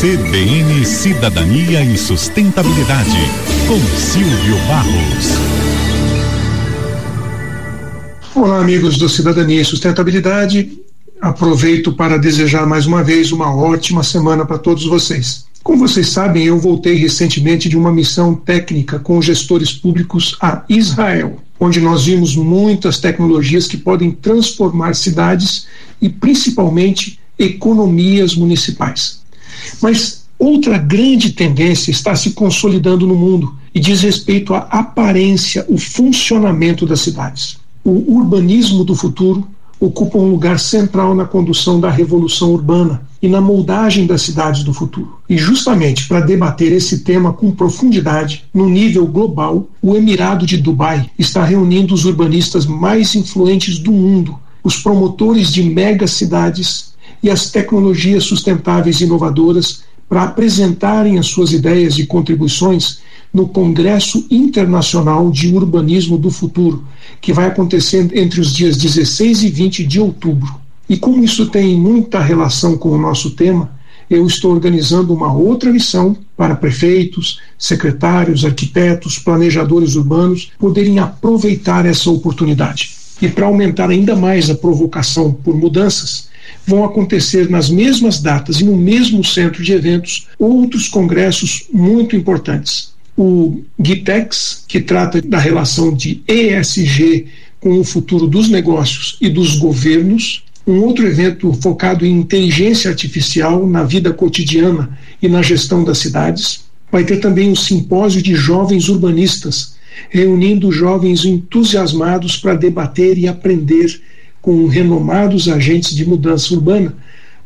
CBN Cidadania e Sustentabilidade, com Silvio Barros. Olá, amigos do Cidadania e Sustentabilidade. Aproveito para desejar mais uma vez uma ótima semana para todos vocês. Como vocês sabem, eu voltei recentemente de uma missão técnica com gestores públicos a Israel, onde nós vimos muitas tecnologias que podem transformar cidades e principalmente economias municipais. Mas outra grande tendência está se consolidando no mundo e diz respeito à aparência, o funcionamento das cidades. O urbanismo do futuro ocupa um lugar central na condução da revolução urbana e na moldagem das cidades do futuro. E justamente para debater esse tema com profundidade, no nível global, o Emirado de Dubai está reunindo os urbanistas mais influentes do mundo, os promotores de megacidades e as tecnologias sustentáveis e inovadoras para apresentarem as suas ideias e contribuições no Congresso Internacional de Urbanismo do Futuro, que vai acontecer entre os dias 16 e 20 de outubro. E como isso tem muita relação com o nosso tema, eu estou organizando uma outra missão para prefeitos, secretários, arquitetos, planejadores urbanos poderem aproveitar essa oportunidade. E para aumentar ainda mais a provocação por mudanças, vão acontecer nas mesmas datas e no mesmo centro de eventos outros congressos muito importantes. O GITEX, que trata da relação de ESG com o futuro dos negócios e dos governos, um outro evento focado em inteligência artificial na vida cotidiana e na gestão das cidades. Vai ter também um simpósio de jovens urbanistas, reunindo jovens entusiasmados para debater e aprender com renomados agentes de mudança urbana,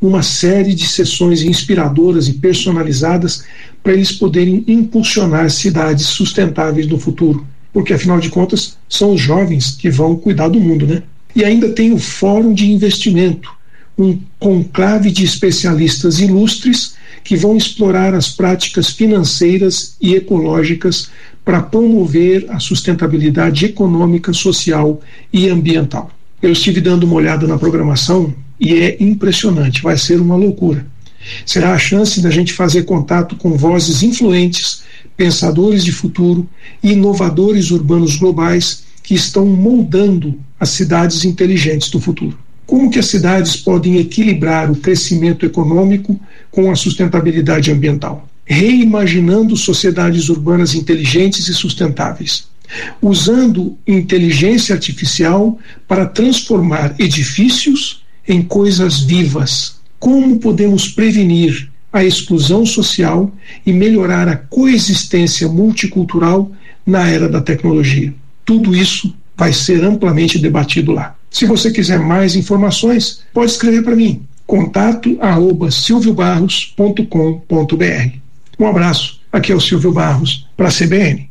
uma série de sessões inspiradoras e personalizadas para eles poderem impulsionar cidades sustentáveis no futuro. Porque, afinal de contas, são os jovens que vão cuidar do mundo, né? E ainda tem o Fórum de Investimento, um conclave de especialistas ilustres que vão explorar as práticas financeiras e ecológicas para promover a sustentabilidade econômica, social e ambiental. Eu estive dando uma olhada na programação e é impressionante, vai ser uma loucura. Será a chance da gente fazer contato com vozes influentes, pensadores de futuro e inovadores urbanos globais que estão moldando as cidades inteligentes do futuro. Como que as cidades podem equilibrar o crescimento econômico com a sustentabilidade ambiental? Reimaginando sociedades urbanas inteligentes e sustentáveis usando inteligência artificial para transformar edifícios em coisas vivas. Como podemos prevenir a exclusão social e melhorar a coexistência multicultural na era da tecnologia? Tudo isso vai ser amplamente debatido lá. Se você quiser mais informações, pode escrever para mim. Contato silviobarros.com.br. Um abraço. Aqui é o Silvio Barros para a CBN.